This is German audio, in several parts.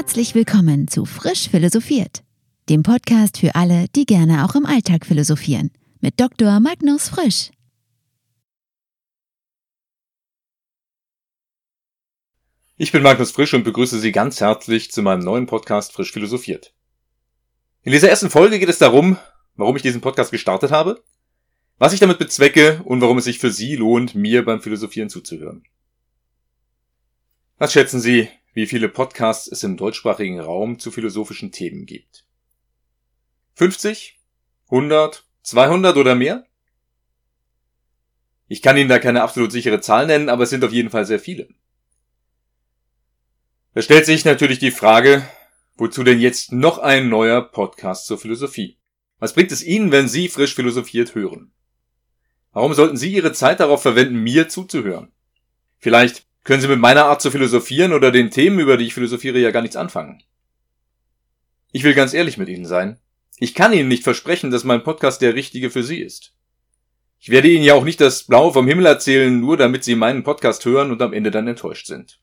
Herzlich willkommen zu Frisch Philosophiert, dem Podcast für alle, die gerne auch im Alltag philosophieren, mit Dr. Magnus Frisch. Ich bin Magnus Frisch und begrüße Sie ganz herzlich zu meinem neuen Podcast Frisch Philosophiert. In dieser ersten Folge geht es darum, warum ich diesen Podcast gestartet habe, was ich damit bezwecke und warum es sich für Sie lohnt, mir beim Philosophieren zuzuhören. Was schätzen Sie, wie viele Podcasts es im deutschsprachigen Raum zu philosophischen Themen gibt. 50? 100? 200 oder mehr? Ich kann Ihnen da keine absolut sichere Zahl nennen, aber es sind auf jeden Fall sehr viele. Da stellt sich natürlich die Frage, wozu denn jetzt noch ein neuer Podcast zur Philosophie? Was bringt es Ihnen, wenn Sie frisch philosophiert hören? Warum sollten Sie Ihre Zeit darauf verwenden, mir zuzuhören? Vielleicht können Sie mit meiner Art zu philosophieren oder den Themen, über die ich philosophiere, ja gar nichts anfangen. Ich will ganz ehrlich mit Ihnen sein. Ich kann Ihnen nicht versprechen, dass mein Podcast der richtige für Sie ist. Ich werde Ihnen ja auch nicht das Blaue vom Himmel erzählen, nur damit Sie meinen Podcast hören und am Ende dann enttäuscht sind.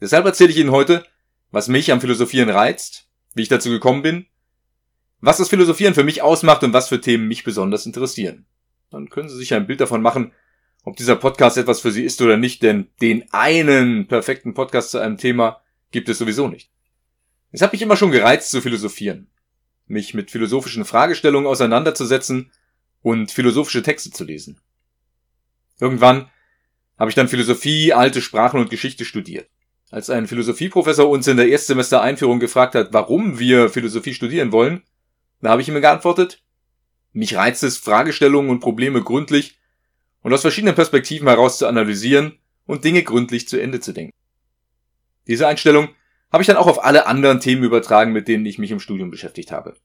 Deshalb erzähle ich Ihnen heute, was mich am Philosophieren reizt, wie ich dazu gekommen bin, was das Philosophieren für mich ausmacht und was für Themen mich besonders interessieren. Dann können Sie sich ein Bild davon machen, ob dieser Podcast etwas für Sie ist oder nicht, denn den einen perfekten Podcast zu einem Thema gibt es sowieso nicht. Es hat mich immer schon gereizt zu philosophieren, mich mit philosophischen Fragestellungen auseinanderzusetzen und philosophische Texte zu lesen. Irgendwann habe ich dann Philosophie, alte Sprachen und Geschichte studiert. Als ein Philosophieprofessor uns in der Erstsemester Einführung gefragt hat, warum wir Philosophie studieren wollen, da habe ich ihm geantwortet, mich reizt es, Fragestellungen und Probleme gründlich und aus verschiedenen Perspektiven heraus zu analysieren und Dinge gründlich zu Ende zu denken. Diese Einstellung habe ich dann auch auf alle anderen Themen übertragen, mit denen ich mich im Studium beschäftigt habe.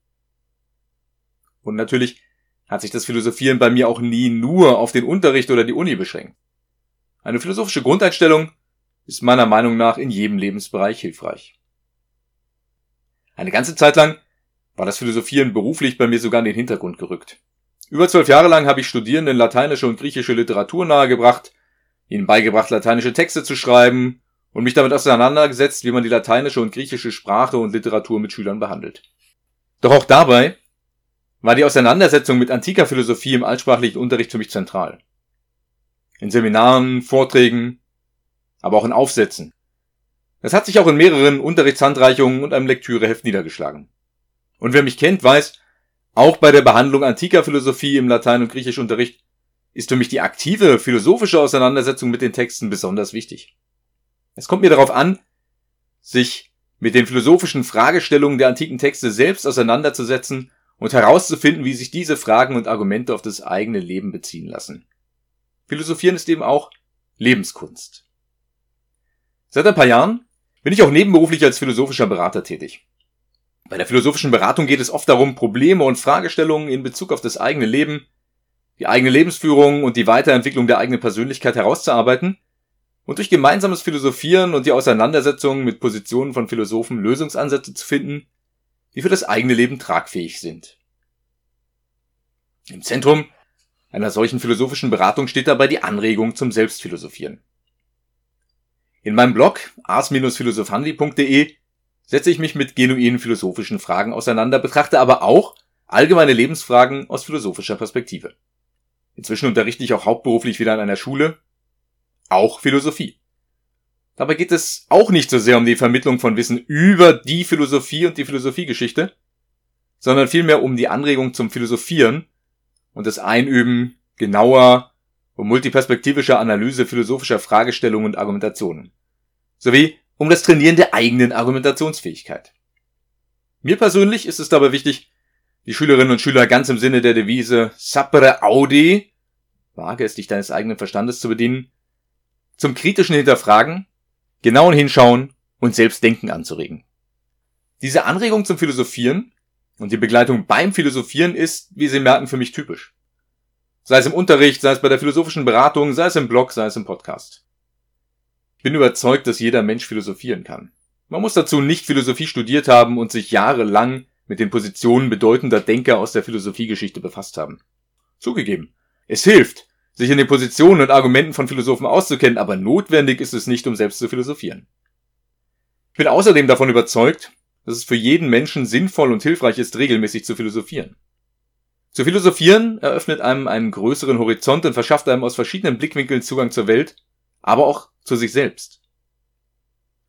Und natürlich hat sich das Philosophieren bei mir auch nie nur auf den Unterricht oder die Uni beschränkt. Eine philosophische Grundeinstellung ist meiner Meinung nach in jedem Lebensbereich hilfreich. Eine ganze Zeit lang war das Philosophieren beruflich bei mir sogar in den Hintergrund gerückt. Über zwölf Jahre lang habe ich Studierenden lateinische und griechische Literatur nahegebracht, ihnen beigebracht, lateinische Texte zu schreiben und mich damit auseinandergesetzt, wie man die lateinische und griechische Sprache und Literatur mit Schülern behandelt. Doch auch dabei war die Auseinandersetzung mit antiker Philosophie im altsprachlichen Unterricht für mich zentral. In Seminaren, Vorträgen, aber auch in Aufsätzen. Das hat sich auch in mehreren Unterrichtshandreichungen und einem Lektüreheft niedergeschlagen. Und wer mich kennt, weiß, auch bei der Behandlung antiker Philosophie im Latein- und Griechischunterricht ist für mich die aktive philosophische Auseinandersetzung mit den Texten besonders wichtig. Es kommt mir darauf an, sich mit den philosophischen Fragestellungen der antiken Texte selbst auseinanderzusetzen und herauszufinden, wie sich diese Fragen und Argumente auf das eigene Leben beziehen lassen. Philosophieren ist eben auch Lebenskunst. Seit ein paar Jahren bin ich auch nebenberuflich als philosophischer Berater tätig. Bei der philosophischen Beratung geht es oft darum, Probleme und Fragestellungen in Bezug auf das eigene Leben, die eigene Lebensführung und die Weiterentwicklung der eigenen Persönlichkeit herauszuarbeiten und durch gemeinsames Philosophieren und die Auseinandersetzung mit Positionen von Philosophen Lösungsansätze zu finden, die für das eigene Leben tragfähig sind. Im Zentrum einer solchen philosophischen Beratung steht dabei die Anregung zum Selbstphilosophieren. In meinem Blog ars-philosophandi.de setze ich mich mit genuinen philosophischen Fragen auseinander, betrachte aber auch allgemeine Lebensfragen aus philosophischer Perspektive. Inzwischen unterrichte ich auch hauptberuflich wieder an einer Schule, auch Philosophie. Dabei geht es auch nicht so sehr um die Vermittlung von Wissen über die Philosophie und die Philosophiegeschichte, sondern vielmehr um die Anregung zum Philosophieren und das Einüben genauer und multiperspektivischer Analyse philosophischer Fragestellungen und Argumentationen, sowie um das Trainieren der eigenen Argumentationsfähigkeit. Mir persönlich ist es dabei wichtig, die Schülerinnen und Schüler ganz im Sinne der Devise Sapere Audi, wage es dich deines eigenen Verstandes zu bedienen, zum kritischen Hinterfragen, genauen Hinschauen und Selbstdenken anzuregen. Diese Anregung zum Philosophieren und die Begleitung beim Philosophieren ist, wie Sie merken, für mich typisch. Sei es im Unterricht, sei es bei der philosophischen Beratung, sei es im Blog, sei es im Podcast bin überzeugt, dass jeder Mensch philosophieren kann. Man muss dazu nicht Philosophie studiert haben und sich jahrelang mit den Positionen bedeutender Denker aus der Philosophiegeschichte befasst haben. Zugegeben. Es hilft, sich in den Positionen und Argumenten von Philosophen auszukennen, aber notwendig ist es nicht, um selbst zu philosophieren. Ich bin außerdem davon überzeugt, dass es für jeden Menschen sinnvoll und hilfreich ist, regelmäßig zu philosophieren. Zu philosophieren eröffnet einem einen größeren Horizont und verschafft einem aus verschiedenen Blickwinkeln Zugang zur Welt, aber auch zu sich selbst.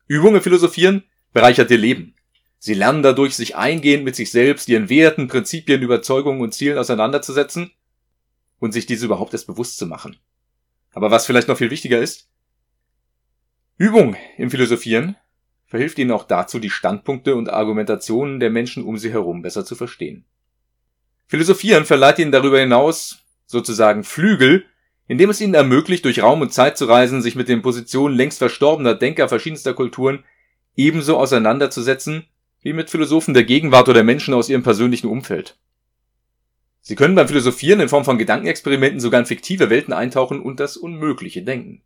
Übungen philosophieren bereichert ihr Leben. Sie lernen dadurch, sich eingehend mit sich selbst, ihren Werten, Prinzipien, Überzeugungen und Zielen auseinanderzusetzen und sich diese überhaupt erst bewusst zu machen. Aber was vielleicht noch viel wichtiger ist, Übung im Philosophieren verhilft ihnen auch dazu, die Standpunkte und Argumentationen der Menschen um sie herum besser zu verstehen. Philosophieren verleiht ihnen darüber hinaus sozusagen Flügel, indem es ihnen ermöglicht, durch Raum und Zeit zu reisen, sich mit den Positionen längst verstorbener Denker verschiedenster Kulturen ebenso auseinanderzusetzen wie mit Philosophen der Gegenwart oder Menschen aus ihrem persönlichen Umfeld. Sie können beim Philosophieren in Form von Gedankenexperimenten sogar in fiktive Welten eintauchen und das Unmögliche denken.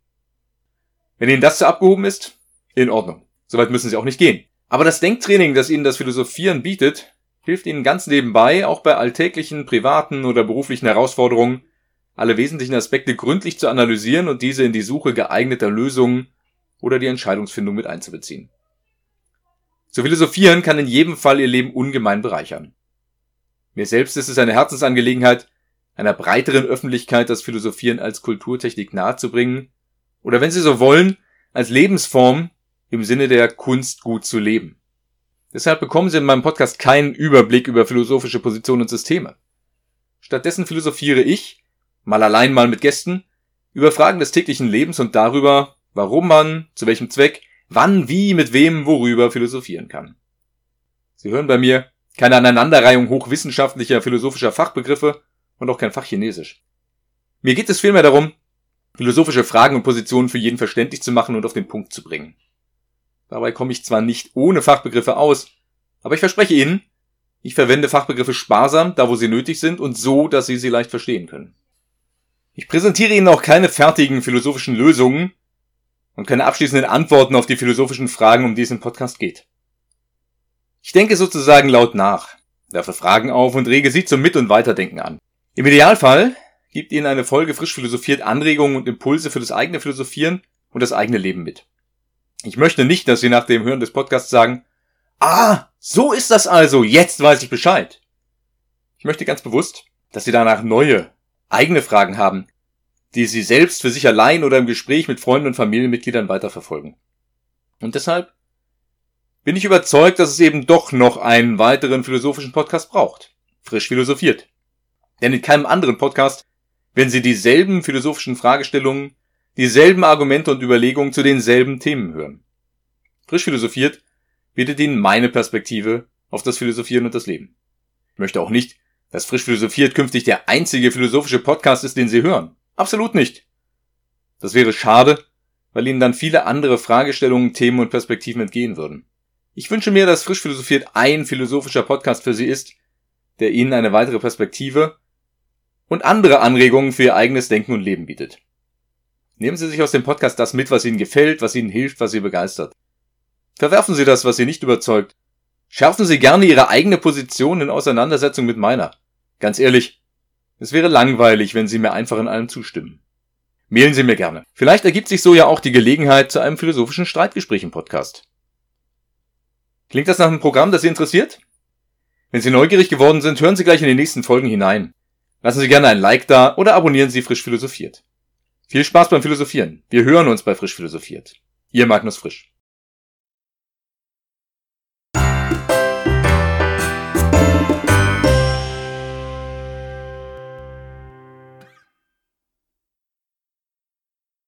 Wenn Ihnen das zu abgehoben ist, in Ordnung. Soweit müssen Sie auch nicht gehen. Aber das Denktraining, das Ihnen das Philosophieren bietet, hilft Ihnen ganz nebenbei, auch bei alltäglichen, privaten oder beruflichen Herausforderungen, alle wesentlichen Aspekte gründlich zu analysieren und diese in die Suche geeigneter Lösungen oder die Entscheidungsfindung mit einzubeziehen. Zu philosophieren kann in jedem Fall Ihr Leben ungemein bereichern. Mir selbst ist es eine Herzensangelegenheit, einer breiteren Öffentlichkeit das Philosophieren als Kulturtechnik nahezubringen oder wenn Sie so wollen, als Lebensform im Sinne der Kunst gut zu leben. Deshalb bekommen Sie in meinem Podcast keinen Überblick über philosophische Positionen und Systeme. Stattdessen philosophiere ich, mal allein, mal mit Gästen, über Fragen des täglichen Lebens und darüber, warum man, zu welchem Zweck, wann, wie, mit wem, worüber philosophieren kann. Sie hören bei mir keine Aneinanderreihung hochwissenschaftlicher philosophischer Fachbegriffe und auch kein Fachchinesisch. Mir geht es vielmehr darum, philosophische Fragen und Positionen für jeden verständlich zu machen und auf den Punkt zu bringen. Dabei komme ich zwar nicht ohne Fachbegriffe aus, aber ich verspreche Ihnen, ich verwende Fachbegriffe sparsam, da wo sie nötig sind und so, dass Sie sie leicht verstehen können. Ich präsentiere Ihnen auch keine fertigen philosophischen Lösungen und keine abschließenden Antworten auf die philosophischen Fragen, um die es im Podcast geht. Ich denke sozusagen laut nach, werfe Fragen auf und rege Sie zum Mit- und Weiterdenken an. Im Idealfall gibt Ihnen eine Folge frisch philosophiert Anregungen und Impulse für das eigene Philosophieren und das eigene Leben mit. Ich möchte nicht, dass Sie nach dem Hören des Podcasts sagen, ah, so ist das also, jetzt weiß ich Bescheid. Ich möchte ganz bewusst, dass Sie danach neue, eigene Fragen haben, die Sie selbst für sich allein oder im Gespräch mit Freunden und Familienmitgliedern weiterverfolgen. Und deshalb bin ich überzeugt, dass es eben doch noch einen weiteren philosophischen Podcast braucht. Frisch philosophiert. Denn in keinem anderen Podcast werden Sie dieselben philosophischen Fragestellungen dieselben Argumente und Überlegungen zu denselben Themen hören. Frisch philosophiert bietet Ihnen meine Perspektive auf das Philosophieren und das Leben. Ich möchte auch nicht, dass Frisch philosophiert künftig der einzige philosophische Podcast ist, den Sie hören. Absolut nicht. Das wäre schade, weil Ihnen dann viele andere Fragestellungen, Themen und Perspektiven entgehen würden. Ich wünsche mir, dass Frisch philosophiert ein philosophischer Podcast für Sie ist, der Ihnen eine weitere Perspektive und andere Anregungen für Ihr eigenes Denken und Leben bietet. Nehmen Sie sich aus dem Podcast das mit, was Ihnen gefällt, was Ihnen hilft, was Sie begeistert. Verwerfen Sie das, was Sie nicht überzeugt. Schärfen Sie gerne Ihre eigene Position in Auseinandersetzung mit meiner. Ganz ehrlich, es wäre langweilig, wenn Sie mir einfach in allem zustimmen. Mailen Sie mir gerne. Vielleicht ergibt sich so ja auch die Gelegenheit zu einem philosophischen Streitgespräch im Podcast. Klingt das nach einem Programm, das Sie interessiert? Wenn Sie neugierig geworden sind, hören Sie gleich in die nächsten Folgen hinein. Lassen Sie gerne ein Like da oder abonnieren Sie frisch philosophiert. Viel Spaß beim Philosophieren. Wir hören uns bei Frisch Philosophiert. Ihr Magnus Frisch.